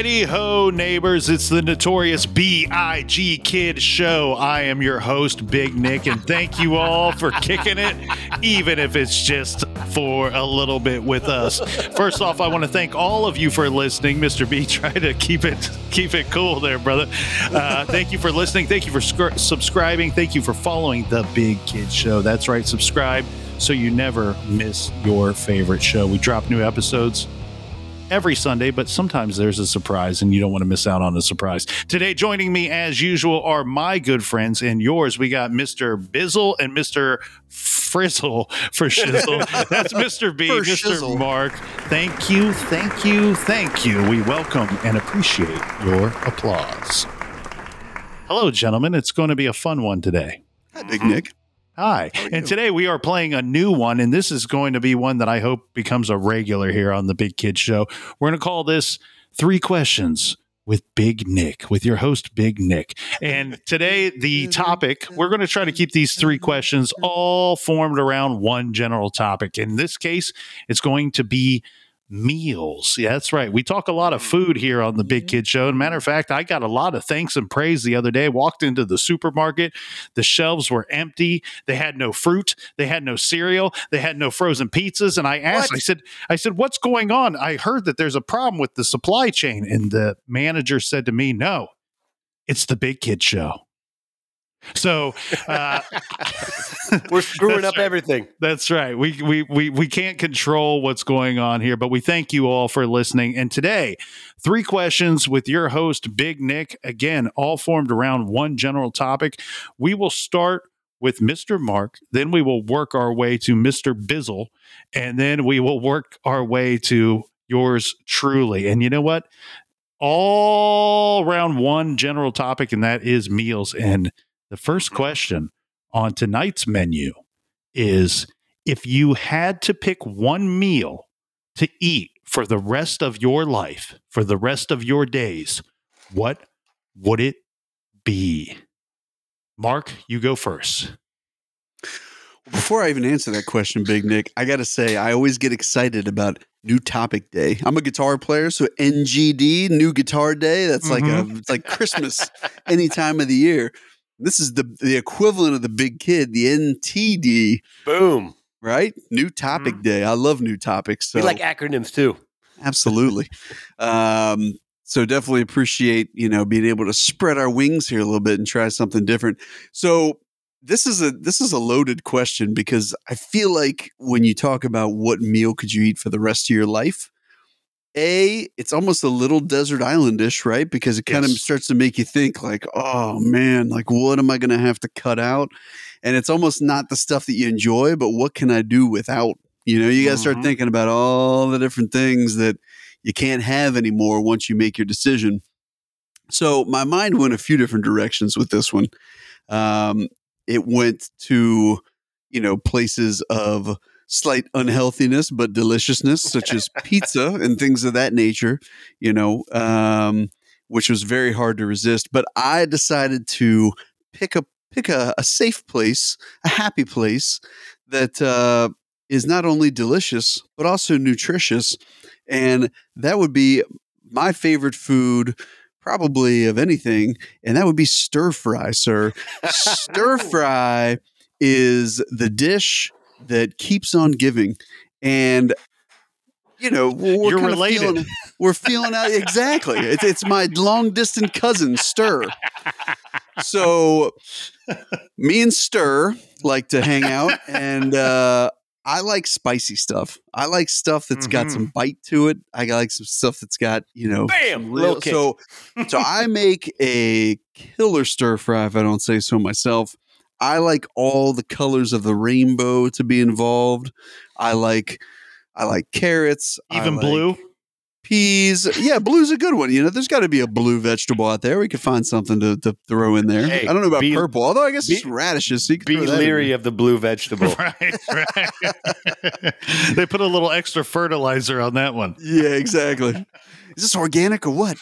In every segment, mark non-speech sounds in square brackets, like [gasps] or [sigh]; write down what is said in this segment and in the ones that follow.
Righty ho, neighbors. It's the notorious B.I.G. Kid Show. I am your host, Big Nic, and thank you all for kicking it, even if it's just for a little bit with us. First off, I want to thank all of you for listening. Mr. B, [laughs] try to keep it keep it cool there, brother. Uh, thank you for listening. Thank you for sc- subscribing. Thank you for following the Big Kid Show. That's right, subscribe so you never miss your favorite show. We drop new episodes every Sunday, but sometimes there's a surprise and you don't want to miss out on the surprise. Today, joining me as usual are my good friends and yours. We got Mr. Bizzle and Mr. Frizzle for Shizzle. [laughs] That's Mr. B, For Mr. shizzle. Mark. Thank you, thank you, thank you. We welcome and appreciate your applause. Hello, gentlemen. It's going to be a fun one today. Hi, Big Nic. Hi. And today we are playing a new one, and this is going to be one that I hope becomes a regular here on the Big Kid Show. We're going to call this Three Questions with Big Nic, with your host, Big Nic. And today, the topic, we're going to try to keep these three questions all formed around one general topic. In this case, it's going to be meals. Yeah, that's right. We talk a lot of food mm-hmm. here on the Big Kid Show. And matter of fact, I got a lot of thanks and praise the other day. Walked into the supermarket, the shelves were empty. They had no fruit. They had no cereal. They had no frozen pizzas. And I asked, What? I said, I said, what's going on? I heard that there's a problem with the supply chain. And the manager said to me, no, it's the Big Kid Show. So uh, [laughs] We're screwing up right. everything. that's right. We, we we we can't control what's going on here, but we thank you all for listening. And today, three questions with your host, Big Nic. Again, all formed around one general topic. We will start with Mr. Mark, then we will work our way to Mr. Bizzle, and then we will work our way to yours truly. And you know what? All around one general topic, and that is meals. And the first question on tonight's menu is if you had to pick one meal to eat for the rest of your life, for the rest of your days, what would it be? Mark, you go first. Before I even answer that question, Big Nic, I got to say, I always get excited about new topic day. I'm a guitar player, so NGD, new guitar day, that's like a mm-hmm. it's like Christmas any time of the year. This is the the equivalent of the big kid, the NTD, Boom. right? New topic day. I love new topics. So we like acronyms too. Absolutely. [laughs] um, so definitely appreciate you know being able to spread our wings here a little bit and try something different. So this is a this is a loaded question because I feel like when you talk about what meal could you eat for the rest of your life, a it's almost a little desert islandish, right? Because it kind of starts to make you think like, oh man, like what am I going to have to cut out? And it's almost not the stuff that you enjoy, but what can I do without? You know, you got to start Mhm. thinking about all the different things that you can't have anymore once you make your decision. So my mind went a few different directions with this one. Um, it went to, you know, places of slight unhealthiness but deliciousness, such as [laughs] pizza and things of that nature. You know, um, which was very hard to resist. But I decided to pick a pick a, a safe place, a happy place that uh, is not only delicious but also nutritious, and that would be my favorite food. Probably of anything, and that would be stir fry, sir. [laughs] stir fry is the dish that keeps on giving, and you know we're You're related. Feeling, [laughs] we're feeling out exactly. It's, it's my long distant cousin, Stir. So me and Stir like to hang out, and uh, I like spicy stuff. I like stuff that's got Mhm. some bite to it. I like some stuff that's got you know Bam! real. So so I make a killer stir fry if I don't say so myself. I like all the colors of the rainbow to be involved. I like I like carrots. Even like blue? peas. Yeah, blue's a good one. You know, there's got to be a blue vegetable out there. We could find something to, to throw in there. Hey, I don't know about be- purple, although I guess be- it's radishes. So could Be throw that in leery of the blue vegetable. [laughs] Right, right. [laughs] they put a little extra fertilizer on that one. Yeah, exactly. Is this organic or what? Um,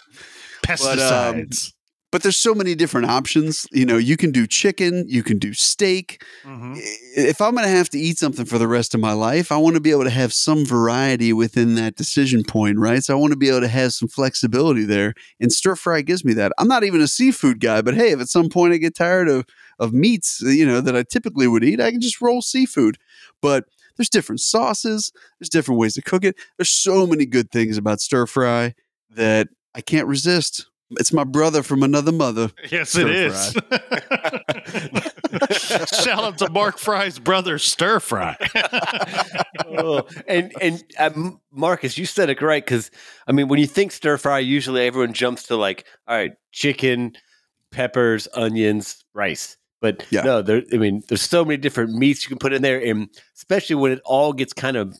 Pesticides. but there's so many different options. You know, you can do chicken, you can do steak. Mhm. If I'm going to have to eat something for the rest of my life, I want to be able to have some variety within that decision point, right? So I want to be able to have some flexibility there. And stir fry gives me that. I'm not even a seafood guy, but hey, if at some point I get tired of of meats, you know, that I typically would eat, I can just roll seafood. But there's different sauces, there's different ways to cook it. There's so many good things about stir fry that I can't resist. It's my brother from another mother. Yes, Stir it is. [laughs] Shout out to Mark Fry's brother, Stir Fry. [laughs] oh, and and um, Marcus, you said it right because I mean, when you think stir fry, usually everyone jumps to like, all right, chicken, peppers, onions, rice. But Yeah. no, there. I mean, there's so many different meats you can put in there, and especially when it all gets kind of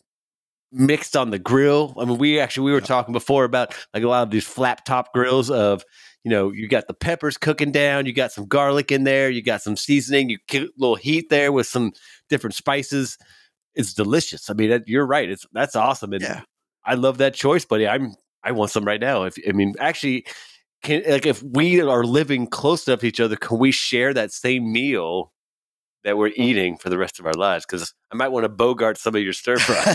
mixed on the grill. I mean, we actually we were Yeah. talking before about like a lot of these flat top grills of. You know, you got the peppers cooking down, you got some garlic in there, you got some seasoning, you get a little heat there with some different spices it's delicious. I mean, that, you're right. It's that's awesome, and Yeah. I love that choice, buddy. I'm I want some right now. If I mean, actually, can like if we are living close enough to each other, can we share that same meal that we're eating for the rest of our lives? Because I might want to bogart some of your stir fry.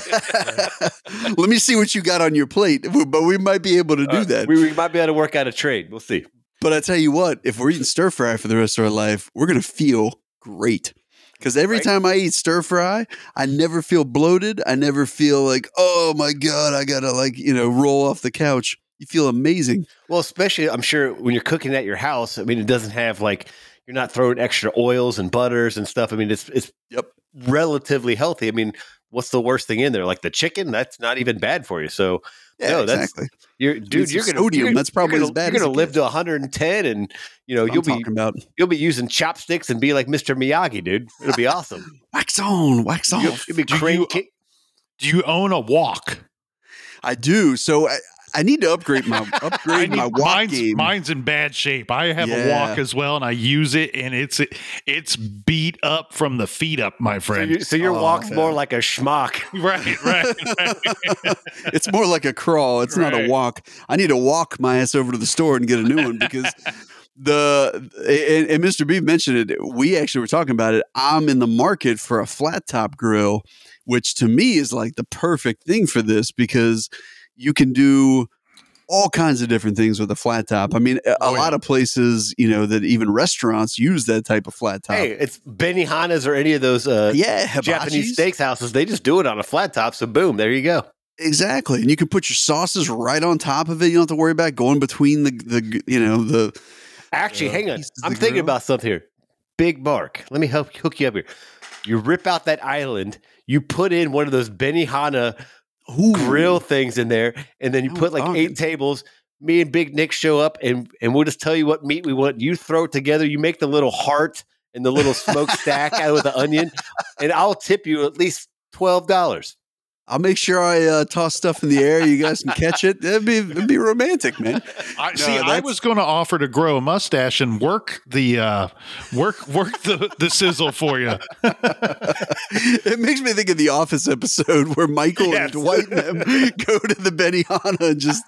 [laughs] Let me see what you got on your plate, [laughs] but we might be able to do Uh, that. We, we might be able to work out a trade. We'll see. But I tell you what, if we're eating stir fry for the rest of our life, we're gonna feel great. Because every Right. time I eat stir fry, I never feel bloated. I never feel like, oh my god, I gotta like you know roll off the couch. You feel amazing. Well, especially I'm sure when you're cooking at your house. I mean, it doesn't have like you're not throwing extra oils and butters and stuff. I mean, it's it's Yep. relatively healthy. I mean, what's the worst thing in there? Like the chicken, that's not even bad for you. So Yeah, No, that's- exactly. you're dude, you're gonna sodium. you're gonna- That's probably you're gonna, as bad You're gonna it live to 110, and you know you'll I'm be about you'll be using chopsticks and be like Mr. Miyagi, dude. It'll be awesome. [gasps] wax on, wax You'll, off. you'll be Do crane you- Do you own a wok? I do. So I, I need to upgrade my [laughs] upgrade need- my wok mine's, game. mine's in bad shape. I have a wok as well, and I use it, and it's it's beat up from the feet up, my So, friend. you, so your Oh, wok's man. more like a schmuck. [laughs] right, right. [laughs] it's more like a crawl. It's not a walk. I need to walk my ass over to the store and get a new one because the and, and Mr. B mentioned it. We actually were talking about it. I'm in the market for a flat top grill, which to me is like the perfect thing for this because you can do all kinds of different things with a flat top. I mean, a, Oh, yeah. lot of places, you know, that even restaurants use that type of flat top. Hey, it's Benihana's or any of those uh, yeah, Japanese steakhouses. They just do it on a flat top. So boom, there you go. Exactly, and you can put your sauces right on top of it. You don't have to worry about going between the the you know the. Actually, Uh, hang on. I'm thinking grill. about something here. Big Mark, let me help hook you up here. You rip out that island. You put in one of those Benihana Ooh. grill things in there, and then you put like eight tables. Me and Big Nic show up, and and we'll just tell you what meat we want. You throw it together. You make the little heart and the little smoked stack out of the onion, and I'll tip you at least twelve dollars. I'll make sure I uh, toss stuff in the air. You guys can catch it. It'd be it'd be romantic, man. I No, see. I was going to offer to grow a mustache and work the uh, work work the, the sizzle for you. [laughs] it makes me think of the Office episode where Michael Yes. and Dwight and them [laughs] go to the Benihana and just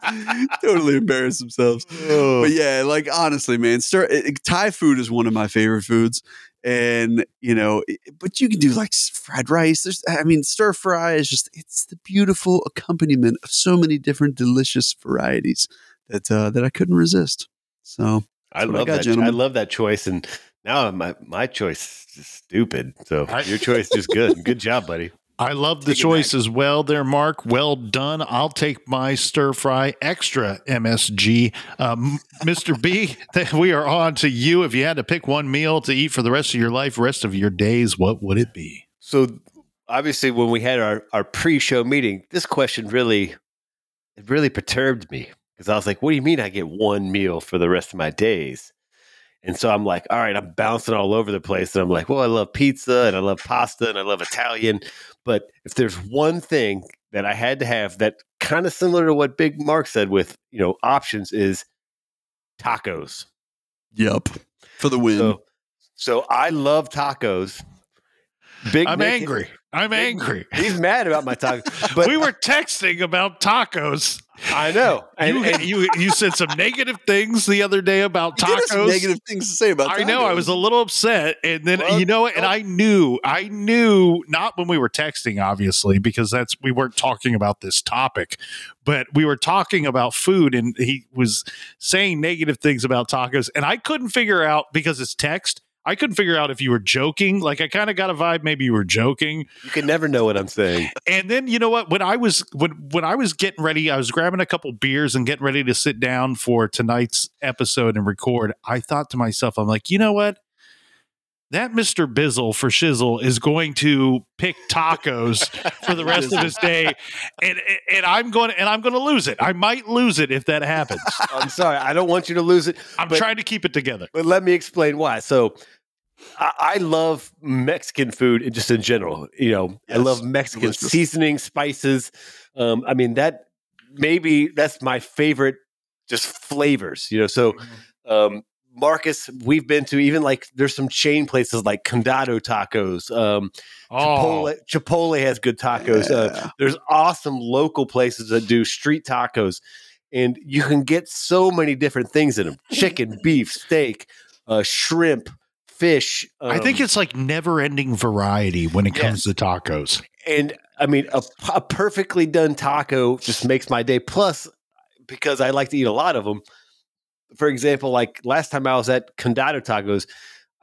totally embarrass themselves. But yeah, like honestly, man, stir it, Thai food is one of my favorite foods. And you know, but you can do like fried rice. There's, I mean, stir fry is just it's the beautiful accompaniment of so many different delicious varieties that uh, that I couldn't resist. So I That's what I love got, that. I love that choice, and now my my choice is stupid. So your choice is good. Good job, buddy. I love the choice as well, there, Mark. Well done. I'll take my stir fry extra MSG. Um, Mr. B, we are on to you. If you had to pick one meal to eat for the rest of your life, rest of your days, what would it be? So obviously, when we had our our pre-show meeting, this question really it really perturbed me because I was like, "What do you mean I get one meal for the rest of my days?" And so I'm like, "All right, I'm bouncing all over the place." And I'm like, "Well, I love pizza and I love pasta and I love Italian, but if there's one thing that I had to have that kind of similar to what Big Mark said with you know options is tacos." yep, for the win. So, so I love tacos. Big I'm Nic- angry. I'm Big- angry. He's mad about my tacos. [laughs] But we were texting about tacos. I know. And, you, and you you said some negative things the other day about You did have some tacos. negative things to say about. I know I was a little upset, and then Well, you know, what? and I knew, I knew not when we were texting, obviously, because that's we weren't talking about this topic, but we were talking about food, and he was saying negative things about tacos, and I couldn't figure out because it's text. I couldn't figure out if you were joking. Like I kind of got a vibe, maybe you were joking. you can never know what I'm saying. And then you know what? When I was when when I was getting ready, I was grabbing a couple beers and getting ready to sit down for tonight's episode and record. I thought to myself, I'm like, you know what? That Mr. Bizzle for Shizzle is going to pick tacos for the rest of his day, and and I'm going and I'm going to lose it. I might lose it if that happens. I'm sorry. I don't want you to lose it. I'm trying to keep it together. But let me explain why. So I, love Mexican food and just in general. You know, I love Mexican delicious. seasoning, spices. Um, I mean, that maybe that's my favorite just flavors, you know. So um Marcus, we've been to even like there's some chain places like Condado Tacos. Um, Oh, Chipotle, Chipotle has good tacos. Uh, there's awesome local places that do street tacos, and you can get so many different things in them: chicken, beef, steak, uh, shrimp, fish. I think um, it's like never-ending variety when it comes to tacos. and I mean a, a perfectly done taco just makes my day. Plus, because I like to eat a lot of them. For example, like last time I was at Condado Tacos,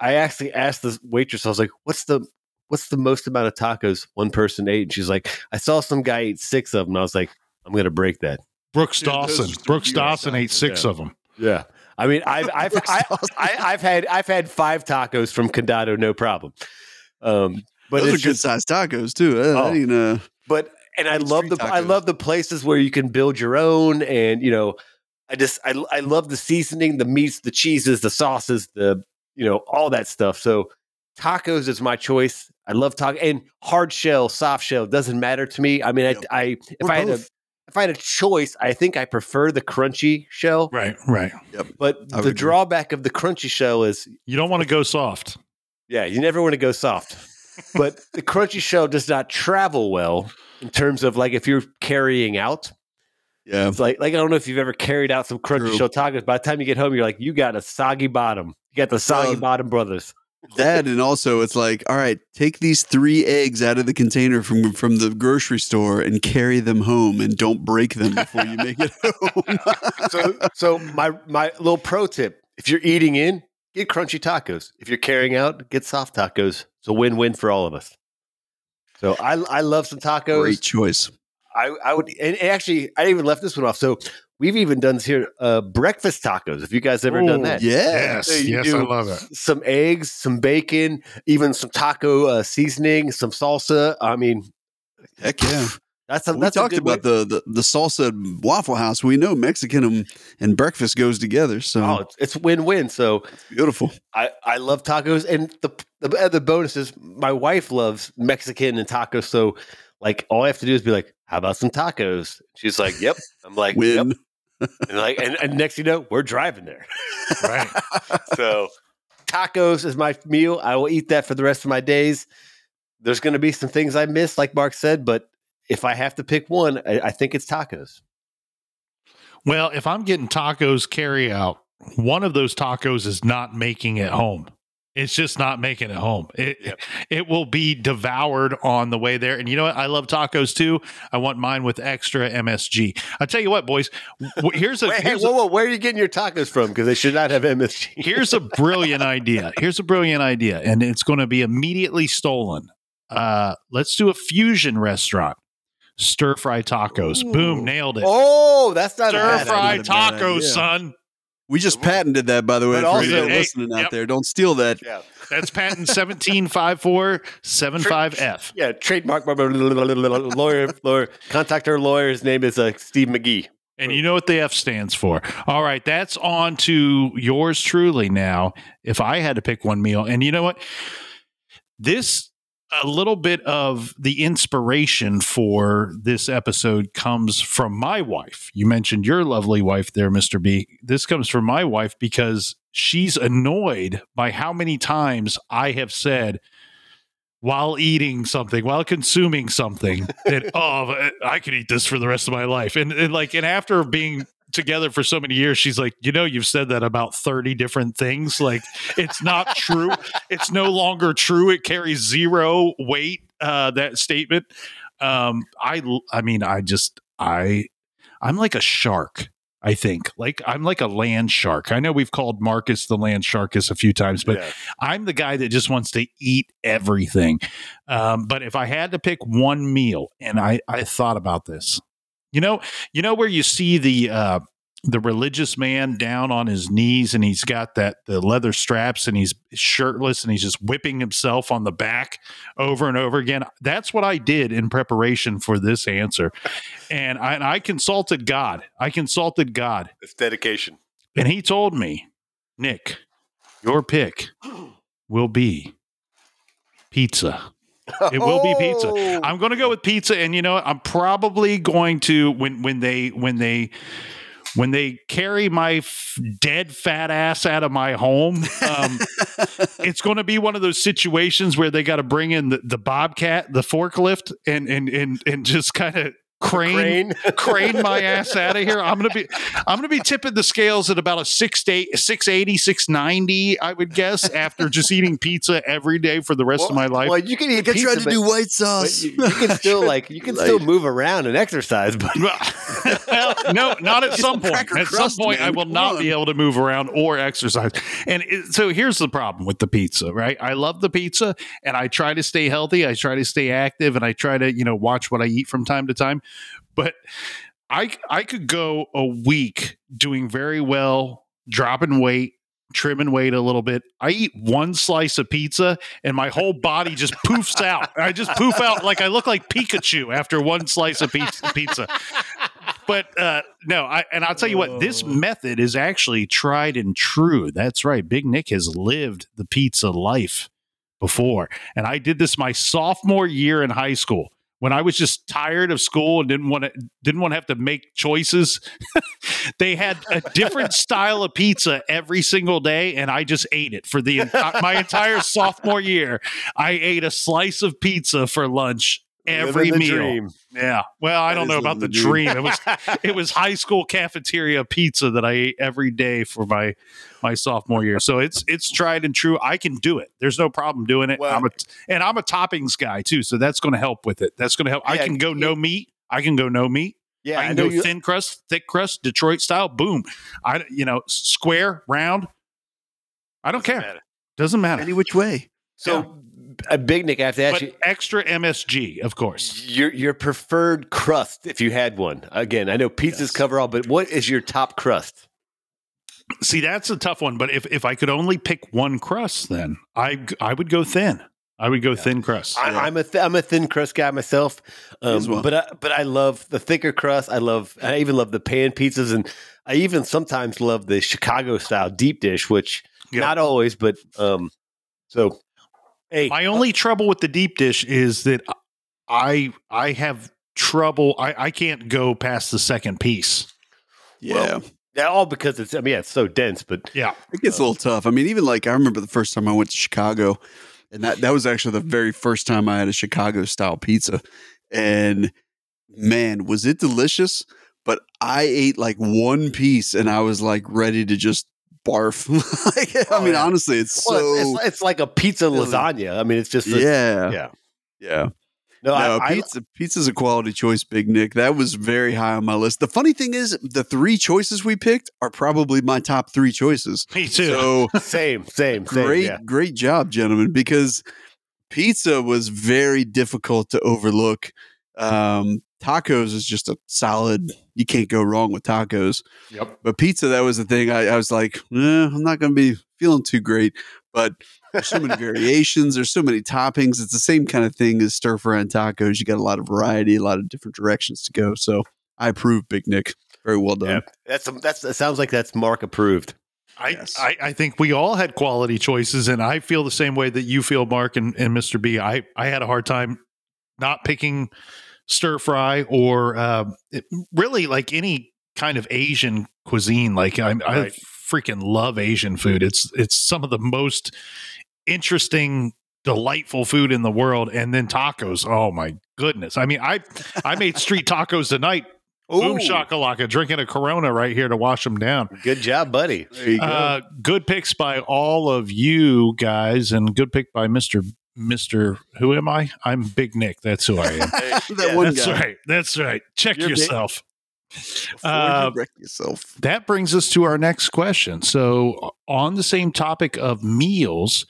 I actually asked the waitress. I was like, "What's the what's the most amount of tacos one person ate?" And she's like, "I saw some guy eat six of them." And I was like, "I'm going to break that." Brooks Dude, those Dawson. Brooks Dawson ate six Yeah. of them. Yeah, I mean, I've [laughs] I've I, I've had I've had five tacos from Condado, no problem. Um, but Those are good sized tacos too. Oh. I mean, uh, but and I love the I love the places where you can build your own, and you know, I just I I love the seasoning, the meats, the cheeses, the sauces, the you know all that stuff. So tacos is my choice. I love taco and hard shell, soft shell doesn't matter to me. I mean. I, I if We're I had a. if I had a choice, I think I prefer the crunchy shell. Right, right. Yep. But I would the agree. drawback of the crunchy shell is You don't want to go soft. yeah, you never want to go soft. [laughs] but the crunchy shell does not travel well in terms of like if you're carrying out. yeah, It's like like I don't know if you've ever carried out some crunchy True. shell tacos. By the time you get home, you're like, you got a soggy bottom. You got the soggy Well, bottom brothers. That and also it's like, all right, take these three eggs out of the container from from the grocery store and carry them home, and don't break them before you make it [laughs] home. So so my my little pro tip: if you're eating in, get crunchy tacos. If you're carrying out, get soft tacos. It's a win win for all of us. So I I love some tacos. Great choice. I, I would, and actually, I even left this one off. So we've even done here, uh, breakfast tacos. Have you guys ever done that? Yes, So yes, I love it. Some eggs, some bacon, even some taco uh, seasoning, some salsa. I mean, heck yeah. that's a we that's talked about the, the the salsa at Waffle House. We know Mexican and, and breakfast goes together, so Oh, it's, it's win win. So beautiful. I, I love tacos, and the the other bonus is my wife loves Mexican and tacos. So like, all I have to do is be like, "How about some tacos?" She's like, "Yep." I'm like, "Yep." And like, and, and next you know, we're driving there. [laughs] Right. so tacos is my meal. I will eat that for the rest of my days. There's going to be some things I miss, like Mark said, but if I have to pick one, I, I think it's tacos. Well, if I'm getting tacos carry out, one of those tacos is not making it home. It's just not making it home. It Yep. it will be devoured on the way there. And you know what? I love tacos too. I want mine with extra MSG. I tell you what, boys. Here's a Wait, hey, here's a- whoa, whoa, where are you getting your tacos from? Because they should not have MSG. [laughs] here's a brilliant idea. Here's a brilliant idea, and it's going to be immediately stolen. Uh, let's do a fusion restaurant. Stir fry tacos. Ooh. Boom, nailed it. Oh, that's not a Stir fry idea. not a bad tacos, son. We just patented that, by the way, But for also- anybody Hey, listening out yep. there. Don't steal that. Yeah, That's patent 175475F. yeah. Trademark blah, blah, blah, blah, blah, blah, lawyer, lawyer. Contact our lawyer. His name is uh, Steve McGee. And you know what the F stands for. All right, that's on to yours truly now. If I had to pick one meal, and you know what? This a little bit of the inspiration for this episode comes from my wife. You mentioned your lovely wife there, Mr. B. This comes from my wife because she's annoyed by how many times I have said, while eating something, while consuming something, that [laughs] oh, I could eat this for the rest of my life. And, and like, and after being together for so many years, she's like, you know, you've said that about 30 different things. Like, it's not true. it's no longer true. It carries zero weight, uh, that statement. Um, I, I mean, I just, I, I'm like a shark. I think like I'm like a land shark. I know we've called Marcus the land sharkus a few times, but Yeah. I'm the guy that just wants to eat everything. Um, but if I had to pick one meal, and I I thought about this, you know, you know where you see the uh, the religious man down on his knees, and he's got that the leather straps, and he's shirtless, and he's just whipping himself on the back over and over again. That's what I did in preparation for this answer, and I, and I consulted God. I consulted God, It's dedication. and He told me, Nic, your pick [gasps] will be pizza. It will be pizza. Oh. I'm going to go with pizza, and you know? I'm probably going to when when they when they when they carry my f- dead fat ass out of my home. Um, [laughs] it's going to be one of those situations where they got to bring in the, the bobcat, the forklift, and and and and just kind of crane Crane. crane my [laughs] ass out of here. I'm gonna be I'm gonna be tipping the scales at about a six to eight, 680, 690, I would guess, after just [laughs] eating pizza every day for the rest of my life. Well, you can eat Like I pizza, tried to but- do white sauce. you, you can still [laughs] like you can Like- still move around and exercise, but well, no, not at some point. cracker At some crust, point, I will not be able to move around or exercise. And it, so here's the problem with the pizza, right? I love the pizza, and I try to stay healthy. I try to stay active, and I try to you know watch what I eat from time to time. But I I could go a week doing very well, dropping weight. Trimming weight a little bit. I eat one slice of pizza and my whole body just poofs out. I just poof out like I look like Pikachu after one slice of pizza. but uh, no, I and I'll tell you what, this method is actually tried and true. That's right. Big Nic has lived the pizza life before, and I did this my sophomore year in high school when I was just tired of school and didn't want to didn't want to have to make choices. [laughs] they had a different [laughs] style of pizza every single day, and I just ate it for the my entire sophomore year. I ate a slice of pizza for lunch every meal. dream. Yeah. Well, I don't know about the dream. dream. It was [laughs] it was high school cafeteria pizza that I ate every day for my my sophomore year. So it's it's tried and true. I can do it. There's no problem doing it. Well- I'm a, and I'm a toppings guy too, so that's going to help with it. That's going to help. I can go yeah. no meat. I can go no meat. yeah, I I can know go you. thin crust, thick crust, Detroit style. Boom. I you know square, round. I don't care. Doesn't matter. Any which way. So, a big Nic, I have to ask But you. extra MSG, of course. Your your preferred crust, if you had one. Again, I know pizzas Yes. cover all, but what is your top crust? See, that's a tough one. But if, if I could only pick one crust, then I I would go thin. I would go thin crust. I, Yeah. I'm a th- I'm a thin crust guy myself, um, well. but I, but I love the thicker crust. I love I even love the pan pizzas, and I even sometimes love the Chicago style deep dish, which Yeah. not always, but um. So, hey, My uh only trouble with the deep dish is that I I have trouble. I, I can't go past the second piece. Yeah. Well, yeah, all because it's I mean yeah, it's so dense, but Yeah. It gets a little tough. I mean, even like I remember the first time I went to Chicago, and that that was actually the very first time I had a Chicago style pizza, and man, was it delicious! But I ate like one piece, and I was like ready to just barf. [laughs] like, I Oh, mean, yeah. honestly, it's well, so it's, it's, it's like a pizza lasagna. I mean, it's just a, yeah, yeah. yeah. No, No, I, I, pizza. pizza's a quality choice, Big Nic. That was very high on my list. The funny thing is, the three choices we picked are probably my top three choices. [laughs] Me too. So [laughs] same, same, same. great, yeah. great job, gentlemen, because pizza was very difficult to overlook. Um, tacos is just a solid. You can't go wrong with tacos. Yep. But pizza, that was the thing. I, I was like, eh, I'm not going to be feeling too great. But there's so many [laughs] variations. There's so many toppings. It's the same kind of thing as stir fry and tacos. You got a lot of variety, a lot of different directions to go. So I approve, Big Nic. Very well done. Yeah, that's that's that sounds like that's Mark approved. I, Yes. I, I think we all had quality choices, and I feel the same way that you feel, Mark and, and Mr. B. I, I had a hard time not picking stir fry or uh, it, really like any kind of Asian cuisine. Like I, I Right. freaking love Asian food. It's it's some of the most interesting delightful food in the world, and then tacos. Oh my goodness! I mean, I I made street tacos tonight. Boom Ooh, shakalaka, drinking a Corona right here to wash them down. Good job, buddy. Go. Uh, good picks by all of you guys, and good pick by Mister Mister. Who am I? I'm Big Nic. That's who I am. [laughs] [laughs] that yeah, one That's guy. right. That's right. Check You're yourself. Before Uh, you wreck yourself. That brings us to our next question. So, on the same topic of meals,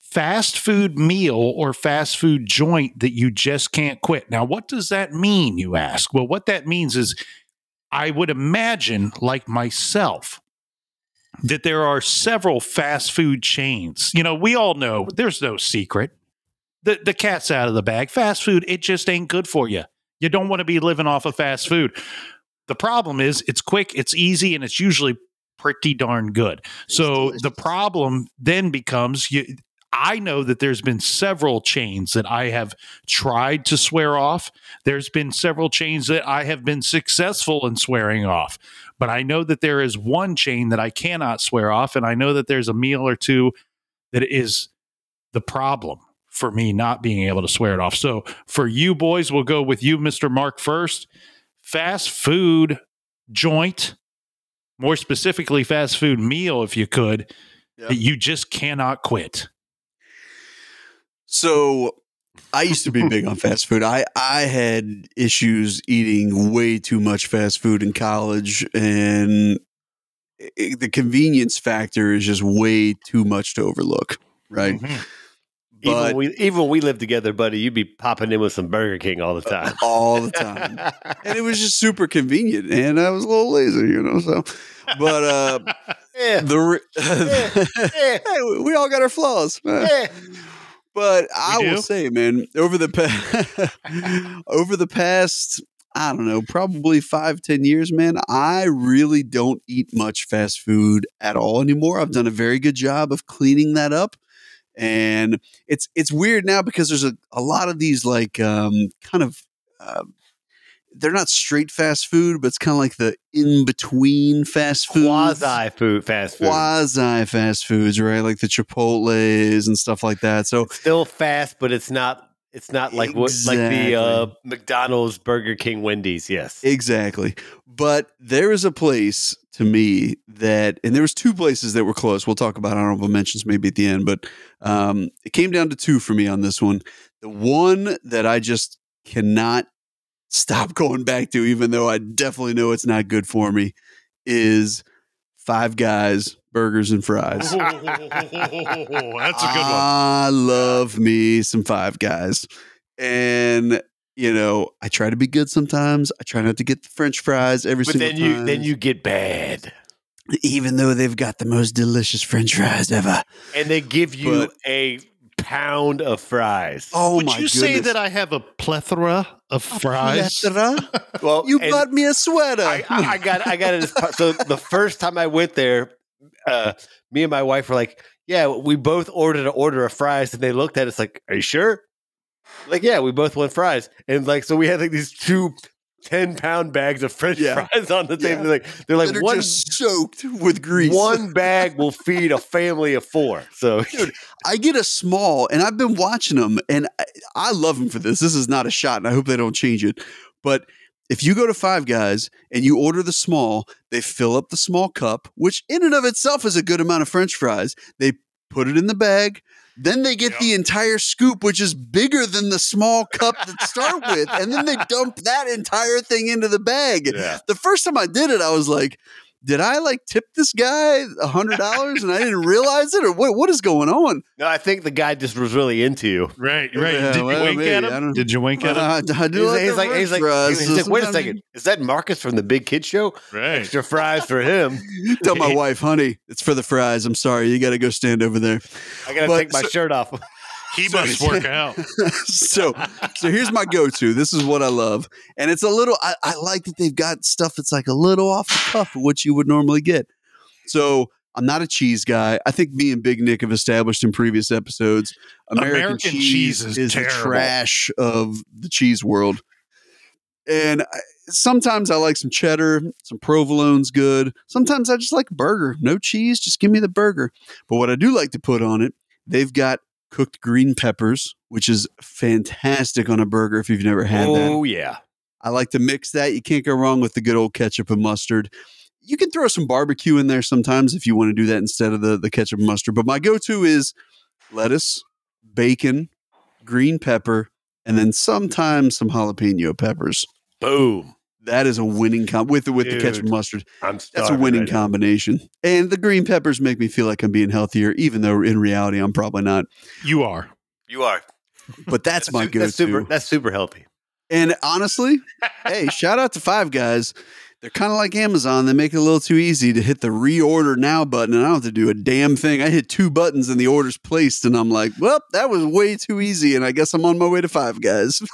fast food meal or fast food joint that you just can't quit. Now, what does that mean, you ask? Well, what that means is I would imagine, like myself, that there are several fast food chains. You know, we all know there's no secret. The, the cat's out of the bag. Fast food, it just ain't good for you. You don't want to be living off of fast food. The problem is it's quick, it's easy, and it's usually pretty darn good. So the problem then becomes you I know that there's been several chains that I have tried to swear off. There's been several chains that I have been successful in swearing off. But I know that there is one chain that I cannot swear off. And I know that there's a meal or two that is the problem for me not being able to swear it off. So for you boys, we'll go with you, Mr. Mark, first. Fast food joint, more specifically, fast food meal, if you could, Yeah. that you just cannot quit. So I used to be big on fast food. I I had issues eating way too much fast food in college, and i the convenience factor is just way too much to overlook. Right, Mhm. Even but when we even when we lived together, buddy, you'd be popping in with some Burger King all the time. all the [laughs] time, and it was just super convenient. And I was a little lazy, you know. So, but uh, [laughs] yeah, the re- [laughs] yeah, hey, we all got our flaws. But I will say, man, over the past [laughs] over the past, I don't know, probably five, ten years, man, I really don't eat much fast food at all anymore. I've done a very good job of cleaning that up. And it's it's weird now because there's a, a lot of these like um, kind of uh, they're not straight fast food, but it's kind of like the in between fast food Quasi food, fast food. quasi fast foods, right? Like the Chipotle's and stuff like that. So Still fast, but it's not. It's not like what like the uh, McDonald's, Burger King, Wendy's. Yes. exactly. But there is a place to me that, and there was two places that were close. We'll talk about honorable mentions maybe at the end, but um, it came down to two for me on this one. The one that I just cannot stop going back to, even though I definitely know it's not good for me, is Five Guys burgers and fries. [laughs] that's a good one. I love me some Five Guys, and you know I try to be good sometimes. I try not to get the French fries every But single then you time. then you get bad, even though they've got the most delicious French fries ever. and they give you But- a pound of fries. Oh Would my you goodness! say that I have a plethora of fries? Plethora? [laughs] well, You bought me a sweater. I, I I got I got it. So the first time I went there, uh, me and my wife were like, "Yeah, we both ordered an order of fries," and they looked at us like, "Are you sure?" Like, yeah, we both want fries, and like, so we had like these two 10 pound bags of French Yeah. fries on the Yeah. table. They're like, they're like one just soaked with grease. one bag will feed a family of four. So [laughs] Dude, I get a small, and I've been watching them, and I, I love them for this. This is not a shot, and I hope they don't change it. But if you go to Five Guys and you order the small, they fill up the small cup, which in and of itself is a good amount of French fries. They put it in the bag. Then they get the entire scoop, which is bigger than the small cup to start [laughs] with. And then they dump that entire thing into the bag. yeah. The first time I did it, I was like, did I like tip this guy a hundred dollars and I didn't realize it, or what? What is going on? No, I think the guy just was really into you. Right, right. Yeah, Did you well, wink maybe. at I him? don't- Did you wink at him? Uh, I do He's, like, he's the like, he's like, he's like, wait a second, is that Marcus from the Big Kid Show? Right. Extra fries for him. [laughs] Tell my [laughs] wife, honey, it's for the fries. I'm sorry, you got to go stand over there. I gotta take my so- shirt off. [laughs] He So- must work [laughs] out. so, so here's my go-to. This is what I love, and it's a little. I, I like that they've got stuff that's like a little off the cuff of what you would normally get. So. I'm not a cheese guy. I think me and Big Nic have established in previous episodes American, American cheese, cheese is is the trash of the cheese world. And I, sometimes I like some cheddar, some provolone's good. Sometimes I just like burger. No cheese, just give me the burger. But what I do like to put on it, they've got cooked green peppers, which is fantastic on a burger if you've never had that. oh yeah. I like to mix that. You can't go wrong with the good old ketchup and mustard. You can throw some barbecue in there sometimes if you want to do that instead of the, the ketchup and mustard. But my go to is lettuce, bacon, green pepper, and then sometimes some jalapeno peppers. Boom. That is a winning com with the, with the ketchup and mustard. I'm That's a winning right now. combination. And the green peppers make me feel like I'm being healthier, even though in reality I'm probably not. You are. You are. But that's my su- go That's super. to. That's super healthy. And honestly, hey, [laughs] shout out to Five Guys. They're kind of like Amazon. They make it a little too easy to hit the reorder now button, and I don't have to do a damn thing. I hit two buttons and the order's placed, and I'm like, well, that was way too easy, and I guess I'm on my way to Five Guys. [laughs]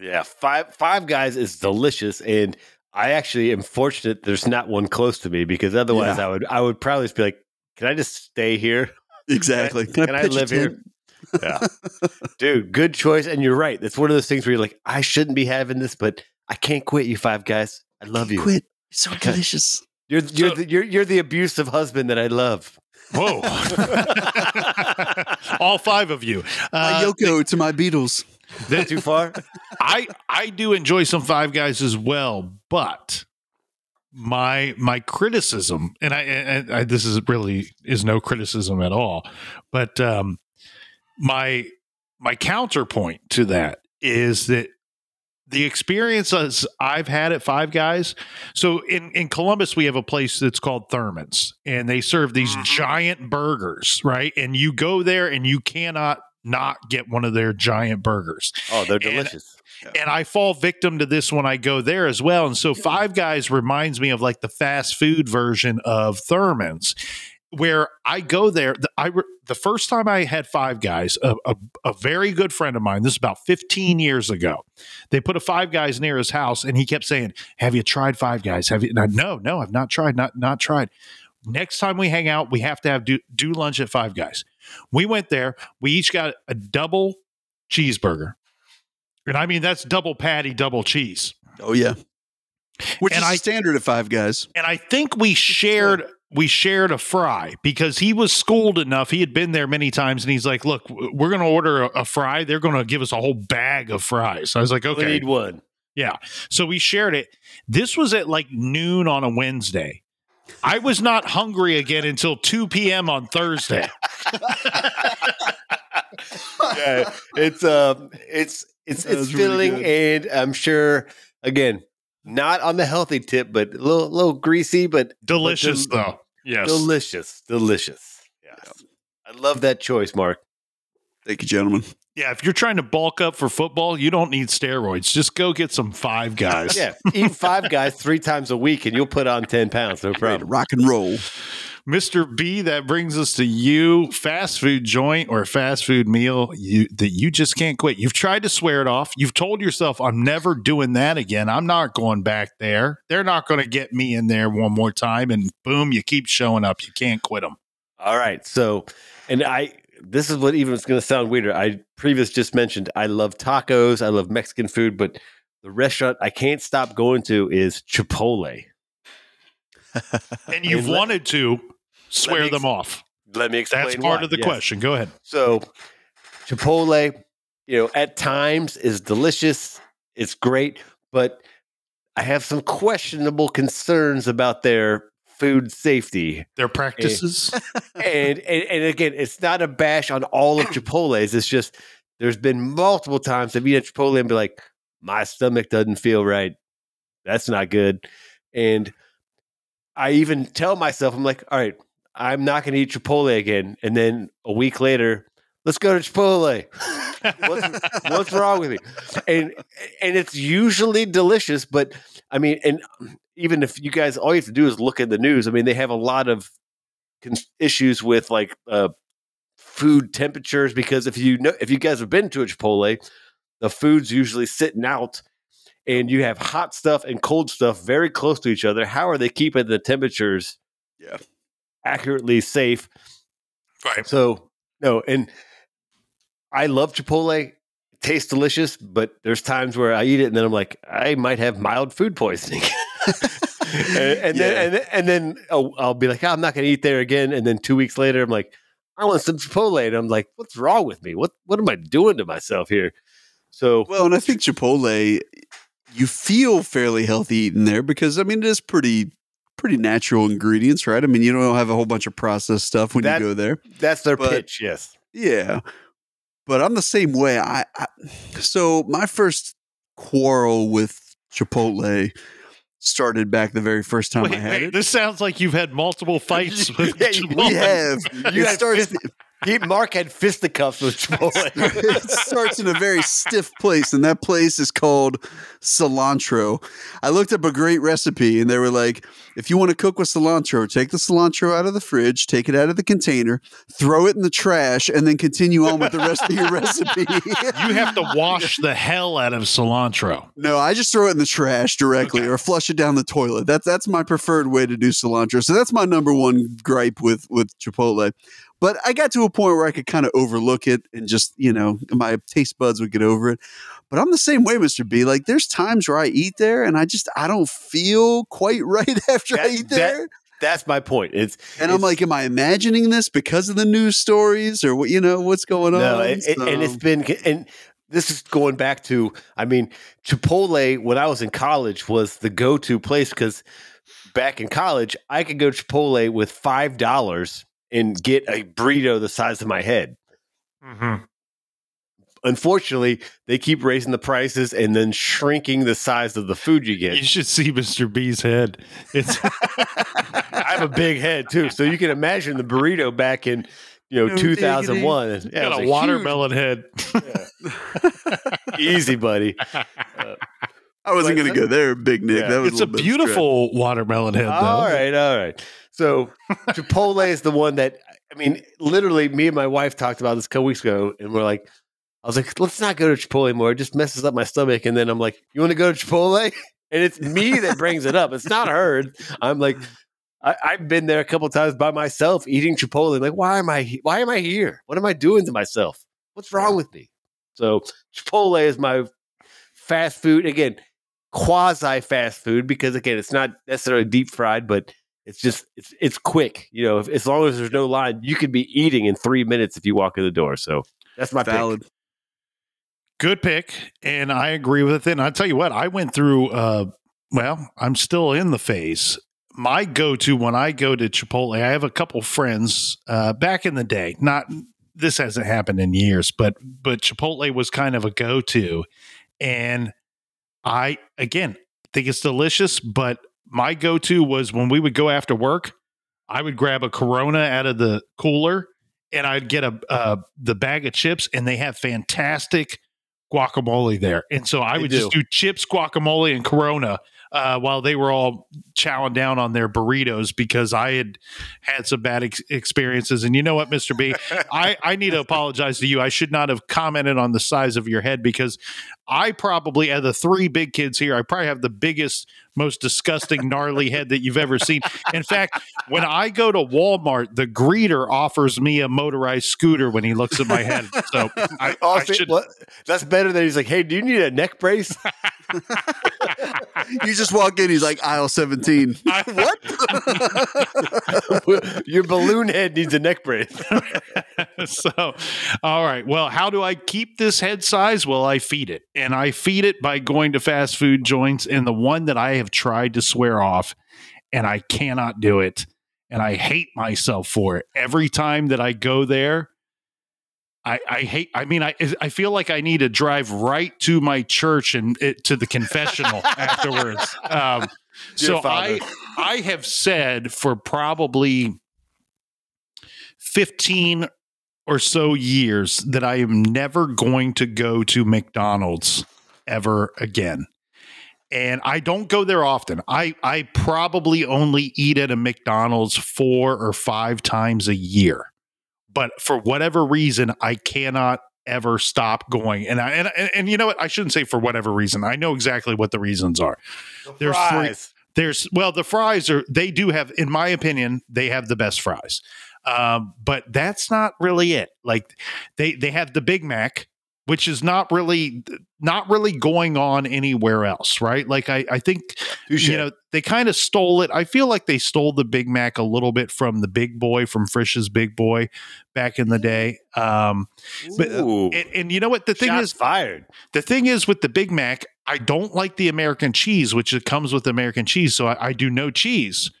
Yeah, five Five Guys is delicious, and I actually am fortunate there's not one close to me because otherwise Yeah. I would I would probably just be like, can I just stay here? exactly. Can, Can I pitch a live here? Yeah, [laughs] dude, good choice, and you're right. It's one of those things where you're like, I shouldn't be having this, but I can't quit you, Five Guys. I love you. Quit. It's so delicious. You're you're So- the, you're you're the abusive husband that I love. Whoa. [laughs] [laughs] All five of you. My Uh, Yoko to my Beatles. That too far? [laughs] I I do enjoy some Five Guys as well, but my my criticism, and I, and I this is really is no criticism at all, but um, my my counterpoint to that is that the experiences I've had at Five Guys. So in in Columbus, we have a place that's called Thurman's, and they serve these Mhm. giant burgers, right? And you go there, and you cannot not get one of their giant burgers Oh, they're And- delicious. and I fall victim to this when I go there as well. And so Five Guys reminds me of like the fast food version of Thurman's, where I go there. The, I the first time I had Five Guys, a, a, a very good friend of mine. This is about 15 years ago. They put a Five Guys near his house, and he kept saying, "Have you tried Five Guys? Have you?" I, no, no, I've not tried. Not not tried. Next time we hang out, we have to have do, do lunch at Five Guys. We went there. We each got a double cheeseburger. And I mean, that's double patty, double cheese. Oh, yeah. Which And is I- standard at Five Guys. And I think we shared we shared a fry because he was schooled enough. He had been there many times, and he's like, "Look, we're going to order a, a fry. They're going to give us a whole bag of fries." I was like, "Okay, We "Okay." need one. Yeah, so we shared it. This was at like noon on a Wednesday. I was not hungry again until 2 p.m. on Thursday. [laughs] yeah, it's um, it's it's That it's was really filling, and I'm sure again, not on the healthy tip, but a little little greasy, but Delicious But though. Yes. delicious, delicious. Yes. I love that choice, Mark. Thank you, gentlemen. Yeah, if you're trying to bulk up for football, you don't need steroids. Just go get some five guys. Yeah, eat five guys three times a week, and you'll put on ten pounds. No problem. rock and roll. Mr. B, that brings us to you. Fast food joint or fast food meal you that you just can't quit. You've tried to swear it off. You've told yourself, I'm never doing that again. I'm not going back there. They're not going to get me in there one more time. And boom, you keep showing up. You can't quit them. All right. So, and I, this is what even is going to sound weirder. I previous just mentioned I love tacos, I love Mexican food, but the restaurant I can't stop going to is Chipotle. And you've And let- wanted to swear me them off. Let me explain. That's part why. of the Yes. question. Go ahead. So, Chipotle, you know, at times is delicious. It's great, but I have some questionable concerns about their food safety. Their eh, practices. [laughs] and, and and again, it's not a bash on all of Chipotle's. It's just there's been multiple times I've eaten at Chipotle and be like, my stomach doesn't feel right. That's not good. And I even tell myself, I'm like, all right, I'm not going to eat Chipotle again. And then a week later, let's go to Chipotle. what's, what's wrong with me? And and it's usually delicious, but I mean, and even if you guys all you have to do is look at the news, I mean, they have a lot of issues with like uh, food temperatures because if you know if you guys have been to a Chipotle, the food's usually sitting out. And you have hot stuff and cold stuff very close to each other. How are they keeping the temperatures Yeah. accurately safe? right. So no, and I love Chipotle. It tastes delicious, but there's times where I eat it and then I'm like, I might have mild food poisoning. [laughs] and, and Yeah. then and, then- and then oh, I'll be like, "Oh, I'm not going to eat there again. And then two weeks later, I'm like, I want some Chipotle. And I'm like, what's wrong with me? What what am I doing to myself here? So Well, and I think Chipotle, you feel fairly healthy eating there because I mean it is pretty pretty natural ingredients, right? I mean you don't have a whole bunch of processed stuff when That- you go there. that's their But- pitch, yes. Yeah. But I'm the same way. I, I so my first quarrel with Chipotle started back the very first time I had wait, it. this sounds like you've had multiple fights [laughs] with Yeah, Chipotle. We have. You it fist- He, Mark had fisticuffs with Chipotle. [laughs] it starts in a very stiff place, and that place is called cilantro. I looked up a great recipe, and they were like, if you want to cook with cilantro, take the cilantro out of the fridge, take it out of the container, throw it in the trash, and then continue on with the rest of your [laughs] recipe. You have to wash the hell out of cilantro. No, I just throw it in the trash directly or flush it down the toilet. That's that's my preferred way to do cilantro. So that's my number one gripe with with Chipotle. But I got to a point where I could kind of overlook it and just, you know, my taste buds would get over it. But I'm the same way, Mr. B. Like there's times where I eat there and I just I don't feel quite [laughs] right after I That- eat that- there. That's my point. It's and I'm like, am I imagining this because of the news stories or what you know, what's going on? No, it, it- and it's So- been and this is going back to I mean Chipotle when I was in college was the go-to place because back in college I could go to Chipotle with five dollars and get a burrito the size of my head. Mm-hmm. Unfortunately, they keep raising the prices and then shrinking the size of the food you get. You should see Mr. B's head. It's [laughs] I have a big head too, so you can imagine the burrito back in you know No 2001. Yeah, got a huge- watermelon head. easy, buddy. [laughs] I wasn't gonna uh, go there, Big Nic. Yeah. That was It's a little bit beautiful watermelon head, though. All right, all right. So [laughs] Chipotle is the one that I mean, literally, me and my wife talked about this a couple weeks ago, and we're like, I was like, let's not go to Chipotle anymore. It just messes up my stomach. And then I'm like, you want to go to Chipotle? [laughs] And it's me that brings it up. It's not her. I'm like, I, I've been there a couple times by myself eating Chipotle. Like, why am I? he- Why am I here? What am I doing to myself? What's wrong with me? So Chipotle is my fast food again, quasi fast food because again, it's not necessarily deep fried, but it's just it's it's quick. You know, if, as long as there's no line, you could be eating in three minutes if you walk in the door. So that's my pick. Good pick, and I agree with it. And I tell you what, I went through. Uh, well, I'm still in the phase. My go-to when I go to Chipotle, I have a couple friends uh, back in the day. Not this hasn't happened in years, but but Chipotle was kind of a go-to, and I again think it's delicious. But my go-to was when we would go after work, I would grab a Corona out of the cooler, and I'd get a uh, the bag of chips, and they have fantastic guacamole there. And so I would do. just do chips, guacamole, and Corona uh, while they were all chowing down on their burritos because I had had some bad ex- experiences. And you know what, Mr. B, [laughs] I, I need to apologize to you. I should not have commented on the size of your head because I probably, out of the three big kids here, I probably have the biggest, most disgusting, gnarly head that you've ever seen. In fact, when I go to Walmart, the greeter offers me a motorized scooter when he looks at my head. So I, [laughs] oh, I Also, should. what- that's better than he's like, hey, do you need a neck brace? [laughs] you just walk in, he's like aisle 17. [laughs] what? Your balloon head needs a neck brace. so, all right. Well, how do I keep this head size? Well, I feed it, and I feed it by going to fast food joints. And the one that I have tried to swear off, and I cannot do it, and I hate myself for it. Every time that I go there, I, I hate. I mean, I I feel like I need to drive right to my church and it, to the confessional [laughs] afterwards. Um, so Father. I I have said for probably fifteen or so years that I am never going to go to McDonald's ever again. And I don't go there often. I I probably only eat at a McDonald's four or five times a year. But for whatever reason, I cannot ever stop going. And I and, and, and you know what? I shouldn't say for whatever reason. I know exactly what the reasons are. There's three- Fries. There's well, the fries are they do have, in my opinion, they have the best fries. Um, but that's not really it. Like they they have the Big Mac, which is not really not really going on anywhere else, right? Like I, I think you know they kind of stole it. I feel like they stole the Big Mac a little bit from the Big Boy from Frisch's Big Boy back in the day. Um, but- and, and you know what the thing Shots is, fired. the thing is with the Big Mac, I don't like the American cheese, which it comes with American cheese, so I, I do no cheese.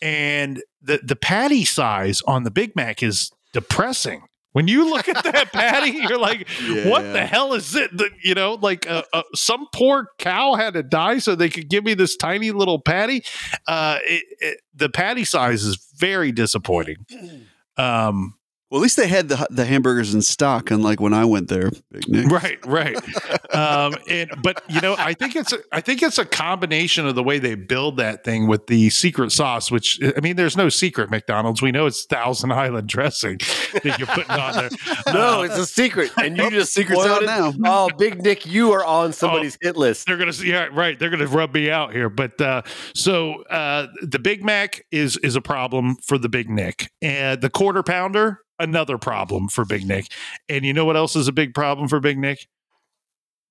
And the the patty size on the Big Mac is depressing. When you look at that patty, [laughs] you're like, "What the hell is it?" That you know, like uh, uh, some poor cow had to die so they could give me this tiny little patty. Uh, it, it, the patty size is very disappointing. [clears throat] Um, Well, at least they had the the hamburgers in stock, unlike when I went there. Big Nic. right right um and but you know i think it's a, i think it's a combination of the way they build that thing with the secret sauce which i mean there's no secret mcdonald's we know it's thousand island dressing that you're putting on there [laughs] No, Uh, it's a secret, and you just secret's spoiled out now. [laughs] Oh, Big Nic, you are on somebody's hit list. they're gonna yeah right they're gonna rub me out here but uh so uh the big mac is is a problem for the big nic and the quarter pounder another problem for big nic and you know what else is a big problem for big nic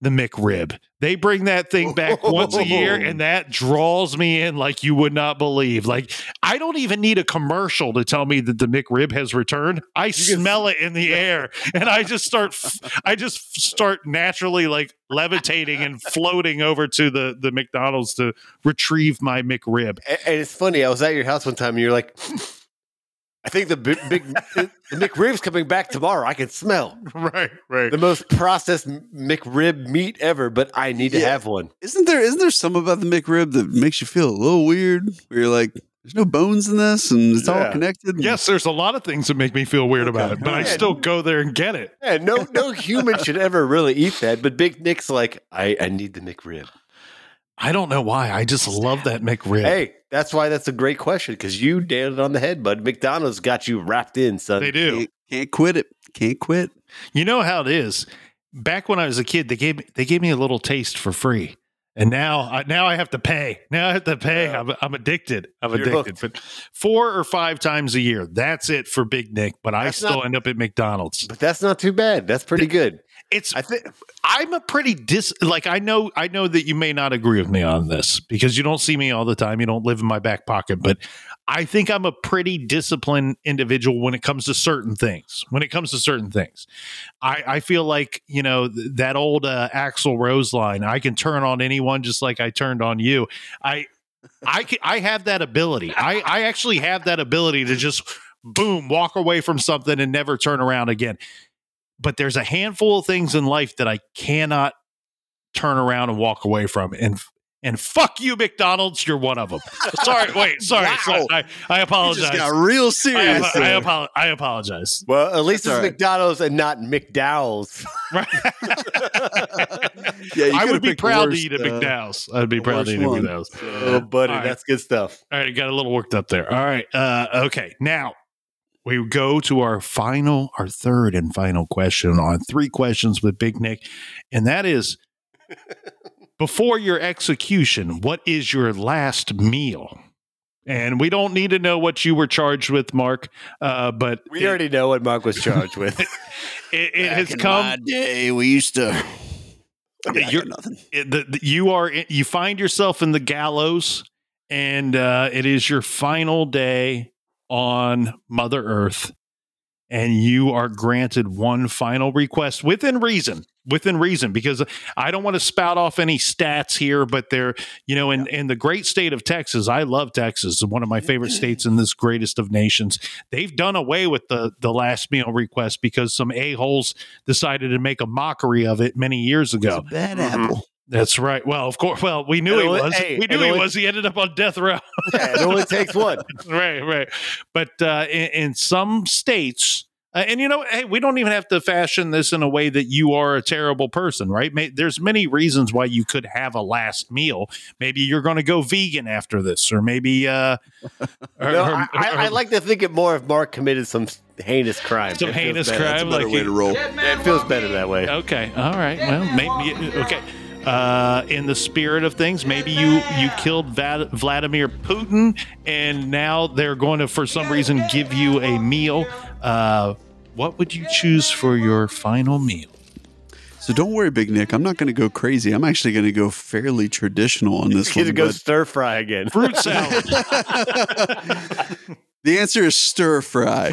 the McRib. They bring that thing back once a year and [laughs] that draws me in like you would not believe. Like I don't even need a commercial to tell me that the McRib has returned. I smell it in the air and I just start I just start naturally like levitating and floating over to the the McDonald's to retrieve my McRib. And it's funny. I was at your house one time, and you're like, "I think the big, big [laughs] the McRib's coming back tomorrow. I can smell Right, right. the most processed McRib meat ever, but I need to Yeah. have one." Isn't there isn't there some about the McRib that makes you feel a little weird? Where you're like, there's no bones in this, and it's all Yeah. connected. Yes, there's a lot of things that make me feel weird about it, but I still go there and get it. Yeah, no, no [laughs] human should ever really eat that. But Big Nic's like, I, I need the McRib. I don't know why. I just love that McRib. Hey, that's why that's a great question because you nailed it on the head, bud. McDonald's got you wrapped in, son. They do. Can't, can't quit it. Can't quit. You know how it is. Back when I was a kid, they gave me, they gave me a little taste for free, and now I, now I have to pay. Now I have to pay. Yeah. I'm, I'm addicted. I'm You're addicted. But four or five times a year, that's it for Big Nic. But I still not- end up at McDonald's. But that's not too bad. That's pretty good. It's I think I'm a pretty dis like I know I know that you may not agree with me on this because you don't see me all the time. You don't live in my back pocket, but I think I'm a pretty disciplined individual when it comes to certain things. When it comes to certain things, I, I feel like you know th- that old uh, Axl Rose line. I can turn on anyone just like I turned on you. I I ca- I have that ability. I I actually have that ability to just boom walk away from something and never turn around again but there's a handful of things in life that I cannot turn around and walk away from. And and fuck you, McDonald's, you're one of them. [laughs] sorry, wait, sorry, Wow. sorry. I, I You apologize. just got real serious. apo- I, there. apo- I apologize. well, at least That's it's all right. McDonald's and not McDowell's. [laughs] Right. [laughs] Yeah, you I would be proud worst, to eat at uh, McDowell's. I'd be proud to worst eat at. McDowell's. oh, buddy, All right. that's good stuff. All right, got a little worked up there. All right. Uh, okay. Now we go to our final, our third and final question on three questions with Big Nic. And that is [laughs] before your execution, what is your last meal? And we don't need to know what you were charged with, Mark, uh, but We it, already know what Mark was charged with. [laughs] it, it Back has in come. my day, we used to. [laughs] I mean, You're- nothing. it, the, the- you are you find yourself in the gallows and uh, it is your final day on mother earth and you are granted one final request within reason within reason because i don't want to spout off any stats here but they're you know in, in the great state of texas i love texas one of my favorite states in this greatest of nations they've done away with the the last meal request because some a-holes decided to make a mockery of it many years It's ago a bad Mhm. apple. That's right. Well, of course. Well, we knew And he was. hey, we knew and he only- was. He ended up on death row. yeah, it only takes one. [laughs] right, right. But uh, in, in some states, uh, and you know, hey, we don't even have to fashion this in a way that you are a terrible person, right? May, there's many reasons why you could have a last meal. Maybe you're going to go vegan after this, or maybe. Uh, or- [laughs] No, or- I, I, I like to think it more if Mark committed some heinous crime. some It feels heinous better. That's a crime, better like way you- to roll. It feels better that way. Okay. All right. Well, maybe okay. Uh, in the spirit of things, maybe you you killed Va- Vladimir Putin, and now they're going to, for some reason, give you a meal. Uh, what would you choose for your final meal? So So don't worry, Big Nic. I'm not going to go crazy. I'm actually going to go fairly traditional on this [laughs] He's one. gonna go stir fry again. Fruit [laughs] salad. [laughs] the answer is stir fry.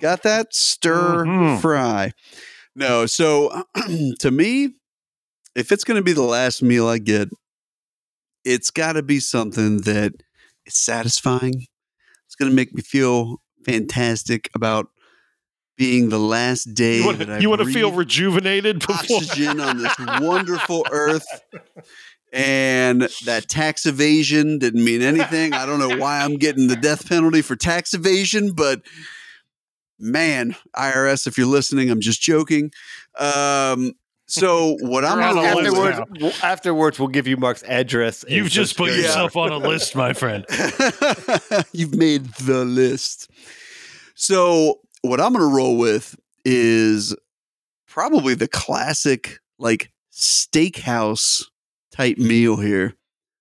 Got that? Stir Mhm. fry. No, so [clears throat] to me, if it's going to be the last meal I get, it's got to be something that is satisfying. It's going to make me feel fantastic about being the last day You want that to I you want to feel rejuvenated [laughs] before oxygen on this wonderful earth. [laughs] And that tax evasion didn't mean anything. I don't know why I'm getting the death penalty for tax evasion, but man, IRS, if you're listening, I'm just joking. Um, so what I'm on gonna a roll Afterwards, w- afterwards, we'll give you Mark's address. You've just put yourself on a list, my friend. [laughs] You've made the list. So what I'm going to roll with is probably the classic like steakhouse type meal here.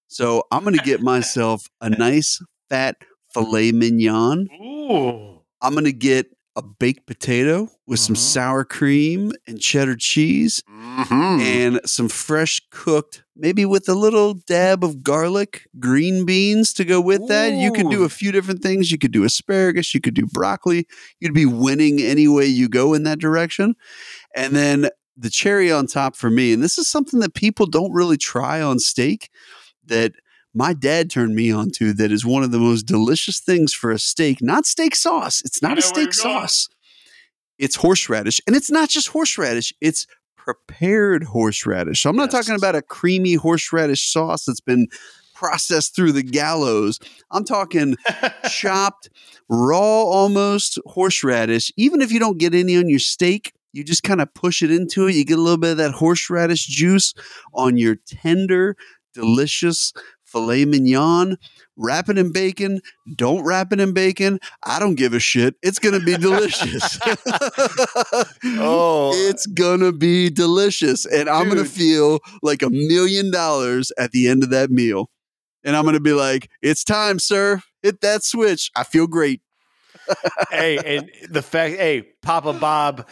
So I'm going to get myself a nice fat filet mignon. Ooh. I'm going to get a baked potato with some Mhm. sour cream and cheddar cheese Mhm. and some fresh cooked, maybe with a little dab of garlic, green beans to go with that. You could do a few different things. You could do asparagus, you could do broccoli. You'd be winning any way you go in that direction. And then the cherry on top for me, and this is something that people don't really try on steak that my dad turned me on to that is one of the most delicious things for a steak, not steak sauce. It's not a steak sauce. It's horseradish. And it's not just horseradish, it's prepared horseradish. So I'm not Yes. talking about a creamy horseradish sauce that's been processed through the gallows. I'm talking [laughs] chopped, raw almost horseradish. Even if you don't get any on your steak, you just kind of push it into it. You get a little bit of that horseradish juice on your tender, delicious filet mignon. Wrap it in bacon. Don't wrap it in bacon. I don't give a shit. It's going to be delicious. [laughs] Oh. it's going to be delicious. And I'm going to feel like a million dollars at the end of that meal. And I'm going to be like, it's time, sir. Hit that switch. I feel great. [laughs] hey, and the fact, hey, Papa Bob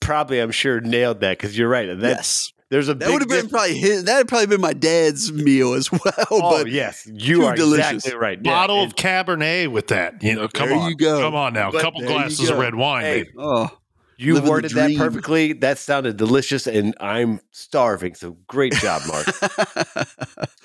probably, I'm sure, nailed that because you're right. That, yes. There's a That would have been probably his, that would probably been my dad's meal as [laughs] well. Oh, but yes, you are delicious. exactly right. Yeah, Bottle of Cabernet with that. You know, come There on. you go. Come on now. A couple glasses of red wine, Hey, oh, You Living worded that perfectly. That sounded delicious, and I'm starving. So great job, Mark. [laughs]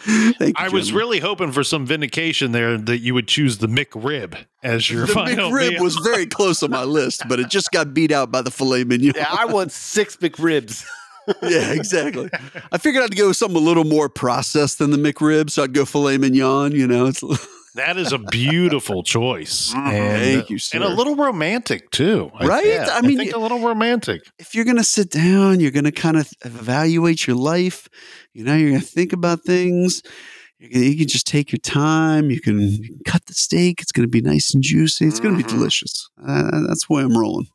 Thank you. I was really hoping for some vindication there that you would choose the McRib as your the final McRib meal. was very close on my list, but it just got beat out by the filet mignon. yeah, I want six [laughs] McRibs. [laughs] yeah, exactly. I figured I'd go with something a little more processed than the McRib, so I'd go filet mignon. You know, it's, [laughs] That is a beautiful choice. Mhm. And, Thank you, sir. and a little romantic too. I- Right? I mean, a little romantic. if you're gonna sit down, you're gonna kind of evaluate your life. You know, you're gonna think about things. You can, you can just take your time. You can, you can cut the steak. It's gonna be nice and juicy. It's gonna Mhm. be delicious. Uh, that's why I'm rolling.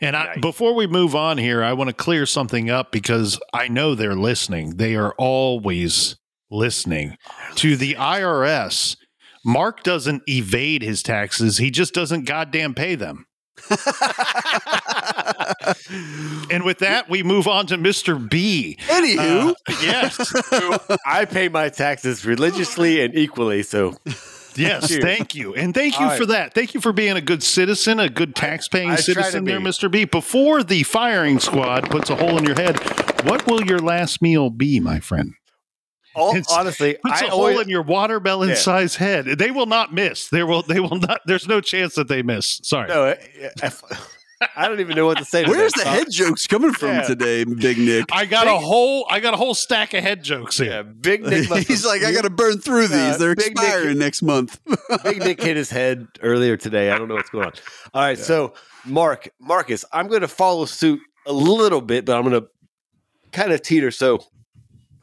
And I, before we move on here, I want to clear something up because I know they're listening. They are always listening to the IRS. Mark doesn't evade his taxes; he just doesn't goddamn pay them. [laughs] And with that, we move on to Mister B. Anywho, Uh, yes, [laughs] I pay my taxes religiously and equally. So [laughs] yes. Cheers. Thank you, and thank you All right. for that. Thank you for being a good citizen, a good tax-paying I to citizen, there. Mister B. Before the firing squad puts a hole in your head, what will your last meal be, my friend? all, honestly, [laughs] puts I a hole in your watermelon Yeah. sized head. They will not miss. There will they will not there's no chance that they miss. Sorry. no, eh, eh, if- I don't even know what to say. to where's that. the head jokes coming from Yeah. today, Big Nic? I got a whole I got a whole stack of head jokes Yeah, here. Big Nic. [laughs] He's have- like, I got to burn through these. Uh, They're Big Nic- expiring next month. [laughs] Big Nic hit his head earlier today. I don't know what's going on. All right, so Mark, Marcus, I'm going to follow suit a little bit, but I'm going to kind of teeter. So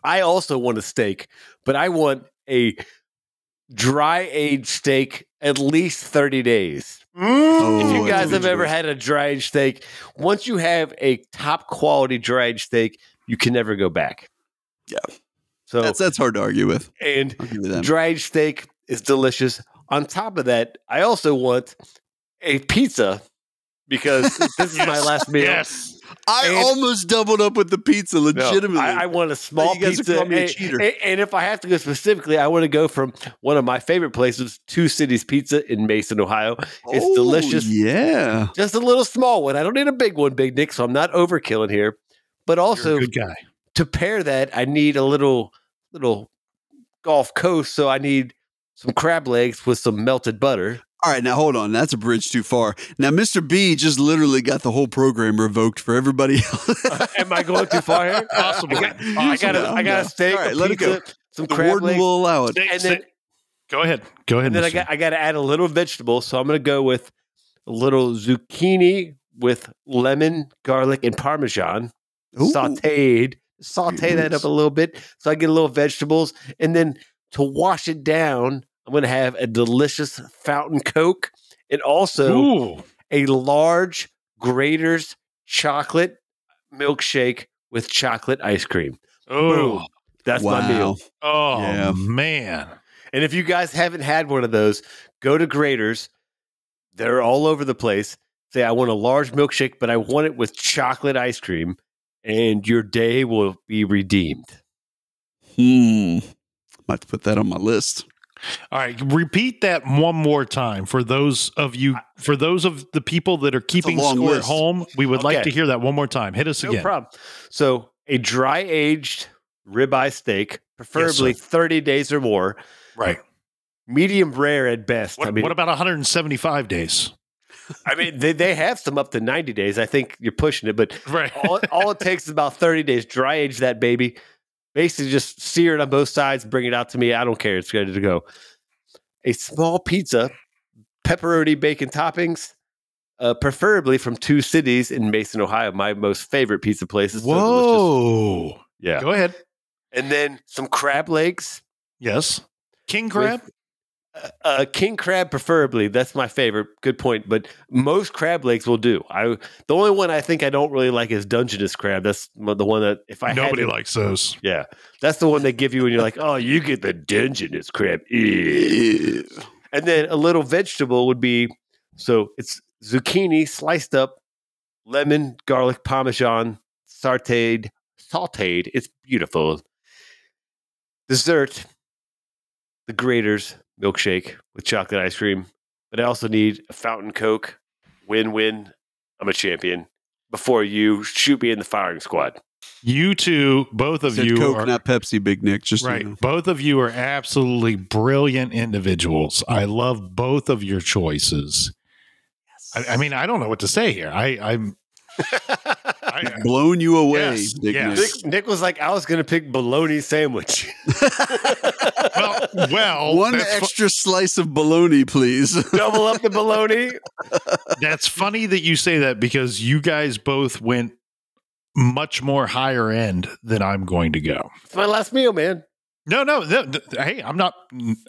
I also want a steak, but I want a dry aged steak at least 30 days. Oh, if you guys have ever had a dry aged steak, once you have a top quality dry aged steak, you can never go back. Yeah. So That's that's hard to argue with. and I'll give you that. dry aged steak is delicious. On top of that, I also want a pizza because this is my last [laughs] meal. Yes. I And- almost doubled up with the pizza, No, legitimately. I, I want a small you guys are pizza. calling me a and, cheater. and- and if I have to go specifically, I want to go from one of my favorite places, Two Cities Pizza in Mason, Ohio. It's Oh, delicious. Yeah. Just a little small one. I don't need a big one, Big Nic, so I'm not overkilling here. But also good guy. to pair that, I need a little little Gulf Coast, so I need some crab legs with some melted butter. All right, now hold on. That's a bridge too far. Now, Mr. B just literally got the whole program revoked for everybody else. [laughs] Am I going too far here? Possibly. I got, I got, a, I got a steak, All right, a let it go. some The crab warden legs, will allow it. Stay- and stay- then go ahead. Go ahead. and then I got I got to add a little vegetable, so I'm going to go with a little zucchini with lemon, garlic, and parmesan Ooh. sautéed. Saute that up a little bit, so I get a little vegetables, and then to wash it down, I'm going to have a delicious fountain Coke, and also Ooh. a large Graeter's chocolate milkshake with chocolate ice cream. Oh. Boom. That's wow. my meal. Oh Yeah. man. And if you guys haven't had one of those, go to Graeter's. They're all over the place. Say, I want a large milkshake, but I want it with chocolate ice cream, and your day will be redeemed. Hmm. Might have to put that on my list. All right, repeat that one more time for those of you for those of the people that are keeping long score at home. We would like to hear that one more time. Hit us No again. No problem. So, a dry aged ribeye steak, preferably 30 days or more, Right. medium rare at best. What, I mean, what about 175 days? I mean, they, they have some up to 90 days. I think you're pushing it, but [laughs] Right. all, all it takes is about 30 days. Dry age that baby. Basically, just sear it on both sides, bring it out to me. I don't care. It's ready to go. A small pizza, pepperoni bacon toppings, uh, preferably from two cities in Mason, Ohio, my most favorite pizza places. So. Whoa. Yeah. Go ahead. And then some crab legs. Yes. King crab? Uh, uh, king crab, preferably. That's my favorite. Good point. But most crab legs will do. I the only one I think I don't really like is Dungeness crab. That's the one that if I had Nobody to- likes those. Yeah, that's the one they give you when you're like, oh, you get the Dungeness crab. Ew. [laughs] And then a little vegetable would be so it's zucchini sliced up, lemon, garlic, parmesan, sauteed, sauteed. It's beautiful. Dessert, the Graeter's milkshake with chocolate ice cream. But I also need a fountain Coke. Win win. I'm a champion. Before you shoot me in the firing squad. You two, both of Said you Coke, are not Pepsi, Big Nic. Just so you right. know. Both of you are absolutely brilliant individuals. I love both of your choices. I, I mean, I don't know what to say here. I, I'm. I, blown you away, Yes, Big yes. Nic, Nic was like, I was going to pick bologna sandwich. [laughs] well, well, One that's, fu- extra slice of bologna, please. [laughs] Double up the bologna. that's funny that you say that because you guys both went much more higher end than I'm going to go. It's my last meal, man. No, no, th- th- hey, I'm not.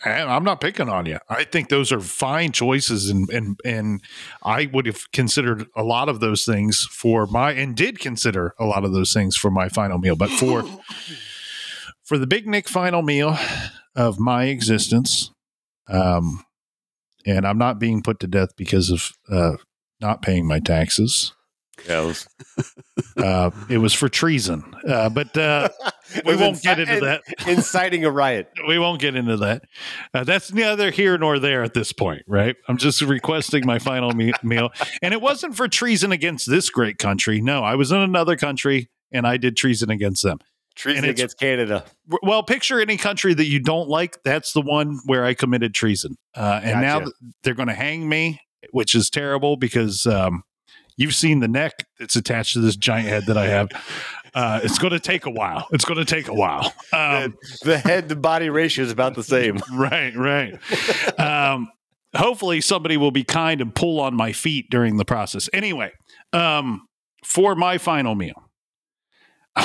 I'm not picking on you. I think those are fine choices, and and and I would have considered a lot of those things for my, and did consider a lot of those things for my final meal. But for [laughs] for the Big Nic final meal of my existence, um, and I'm not being put to death because of uh, not paying my taxes. Yeah, it was, Uh, it was for treason, uh, but uh, it [laughs] we won't get into that. [laughs] Inciting a riot. [laughs] we won't get into that. Uh, that's neither here nor there at this point, right? I'm just requesting my final me- [laughs] meal. And it wasn't for treason against this great country. No, I was in another country and I did treason against them. Treason against Canada. Well, picture any country that you don't like. That's the one where I committed treason. Uh, and now Gotcha. th- they're going to hang me, which is terrible because um, you've seen the neck that's attached to this giant head that I have. Uh, it's going to take a while. It's going to take a while. Um, the head to body ratio is about the same. [laughs] right, right. um, hopefully, somebody will be kind and pull on my feet during the process. Anyway, um, for my final meal, [laughs]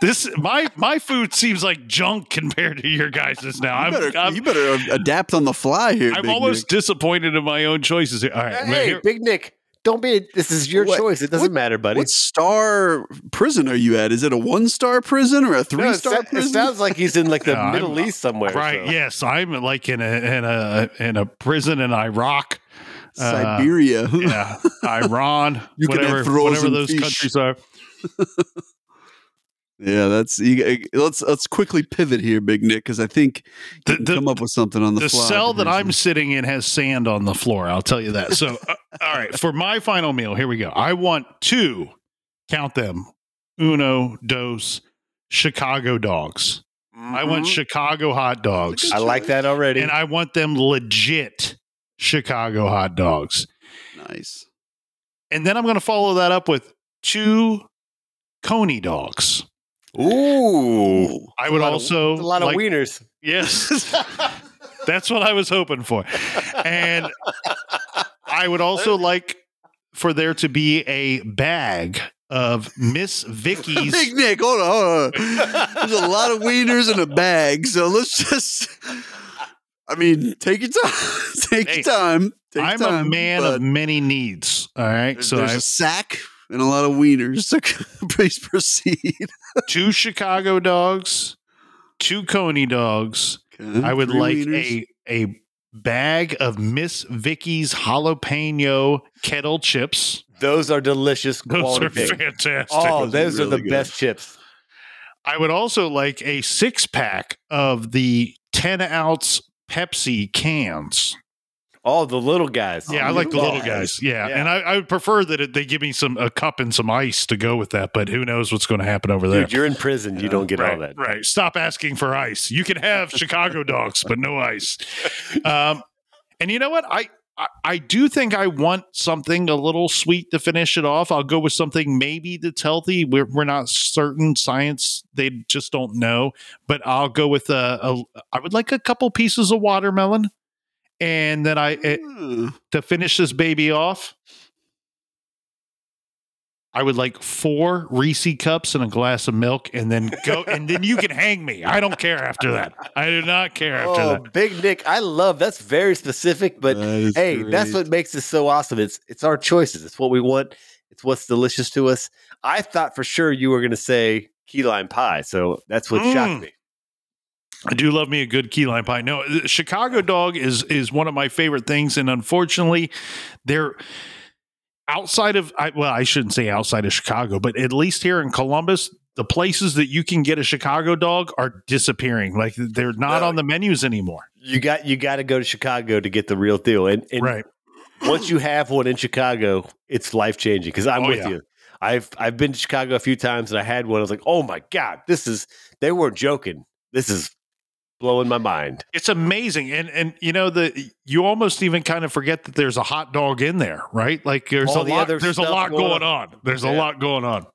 this my my food seems like junk compared to your guys's now. you, I'm, better, I'm, you better adapt on the fly here. I'm Big almost Nic. disappointed in my own choices. Here. All right, hey, here- Big Nic, don't be. This is your What- choice. It doesn't matter, buddy. What star prison are you at? Is it a one star prison or a three it, star sa- it sounds like he's in like the No, [laughs] I'm- Middle East somewhere. right? so. Yes, I'm like in a in a in a prison in Iraq. uh, Siberia. [laughs] yeah, Iran, You can have whatever, whatever those fish. countries are. [laughs] Yeah, that's you, let's let's quickly pivot here, Big Nic, because I think The- you can the- come up with something on the, the fly. cell that I'm sitting in has sand on the floor. I'll tell you that. So, [laughs] uh, all right, for my final meal, here we go. I want two, count them, uno, dos, Chicago dogs. I want Mhm. Chicago hot dogs, I like that already. and I want them legit Chicago hot dogs. nice. And then I'm going to follow that up with two Coney dogs. Ooh. I would A lot of- also a lot of like- wieners. Yes, [laughs] that's what I was hoping for. And I would also [laughs] like for there to be a bag of Miss [laughs] Vicky's. Big Nic, hold on, hold on. There's a lot of wieners in a bag, so let's just. I mean, take your time. take Hey, your time. Take I'm your time, a man but of many needs. All right, There's, so there's I a sack and a lot of wieners. So [laughs] please proceed. two Chicago dogs, two Coney dogs. Okay, I would like wieners. a a bag of Miss Vicky's jalapeno kettle chips. Those are delicious Those are picks. fantastic. Oh, Those are those are really the good. best chips. I would also like a six pack of the 10 ounce Pepsi cans. Oh, the little guys. Yeah, Oh, I like the little little guys. guys. Yeah. Yeah. And I, I would prefer that it, they give me some a cup and some ice to go with that, but who knows what's going to happen over there. Dude, you're in prison. You don't get right, all that. Right. Stop asking for ice. You can have Chicago dogs, but no ice. [laughs] Um, and you know what? I, I I do think I want something a little sweet to finish it off. I'll go with something maybe that's healthy. We're, we're not certain. Science, they just don't know. But I'll go with a, a. I would like a couple pieces of watermelon, and then I eh, Hmm. to finish this baby off. I would like four Reese cups and a glass of milk, and then go, [laughs] and then you can hang me. I don't care after that. I do not care after Oh, that. Big Nic, I love that's very specific, but That is hey, that's what makes this so awesome. It's it's our choices. It's what we want. It's what's delicious to us. I thought for sure you were going to say key lime pie, so that's what Mm. shocked me. I do love me a good key lime pie. No, Chicago dog is is one of my favorite things, and unfortunately, they're outside of I, well, I shouldn't say outside of Chicago, but at least here in Columbus, the places that you can get a Chicago dog are disappearing. Like they're not No. on the menus anymore. You got you got to go to Chicago to get the real deal, and, and right. once you have one in Chicago, it's life changing. Because I'm Oh, with yeah. you. I've I've been to Chicago a few times, and I had one. I was like, oh my god, this is. They weren't joking. This is blowing my mind. It's amazing, and and you know the you almost even kind of forget that there's a hot dog in there, right? Like there's All a the lot. other There's a lot going going on. There's a lot going on.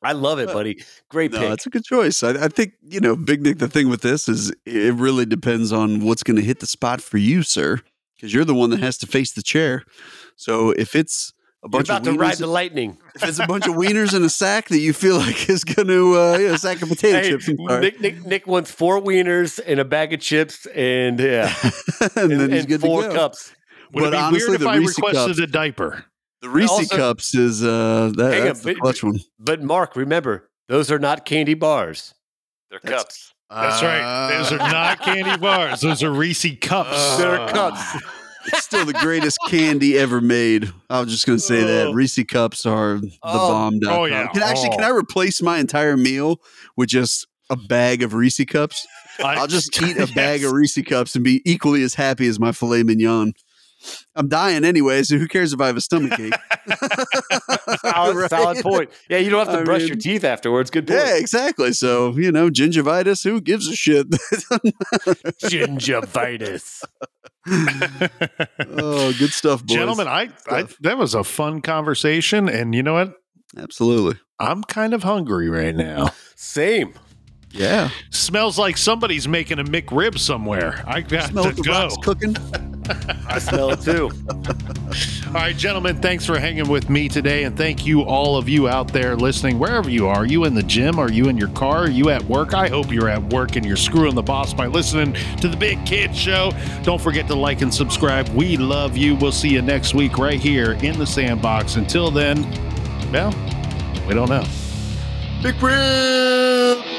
I love it, Uh, buddy. Great No, pick. that's a good choice. I, I think you know, Big Nic. The thing with this is, it really depends on what's going to hit the spot for you, sir, because you're the one that has to face the chair. So if it's a You're about of to ride the lightning. [laughs] if it's a bunch of wieners in a sack that you feel like is going to, uh, yeah, a sack of potato Hey, chips, Nic, Nic, Nic wants four wieners and a bag of chips, and yeah, [laughs] and, and, then he's and good four to go. cups. Would But it be honestly, weird if the I Reese requested cups- a diaper? The Reese Also- cups is uh, that, that's on, the but- clutch one. But Mark, remember, those are not candy bars; they're That's- cups. That's right. Those are not candy bars. Those are Reese cups. They're Uh, cups. It's still the greatest candy ever made. I was just going to say that Oh. Reese cups are the Oh. bomb. Oh, yeah. Can actually can I oh. replace my entire meal with just a bag of Reese cups? I- I'll just [laughs] eat a bag of Reese cups and be equally as happy as my filet mignon. I'm dying anyway, so who cares if I have a stomach ache? [laughs] solid, [laughs] Right? solid point. Yeah, you don't have to I brush mean- your teeth afterwards. Good point. Yeah, exactly. So you know, gingivitis. Who gives a shit? Gingivitis. Oh, good stuff, boys. Gentlemen, I, I that was a fun conversation, and you know what? Absolutely. I'm kind of hungry right now. Same. Yeah. Smells like somebody's making a McRib somewhere. I got Smell to the go. rocks cooking. I smell it too. [laughs] All right, gentlemen, thanks for hanging with me today. And thank you, all of you out there listening, wherever you are. Are you in the gym? Are you in your car? Are you at work? I hope you're at work and you're screwing the boss by listening to the Big Kid Show. Don't forget to like and subscribe. We love you. We'll see you next week right here in the sandbox. Until then, well, we don't know. Big rib.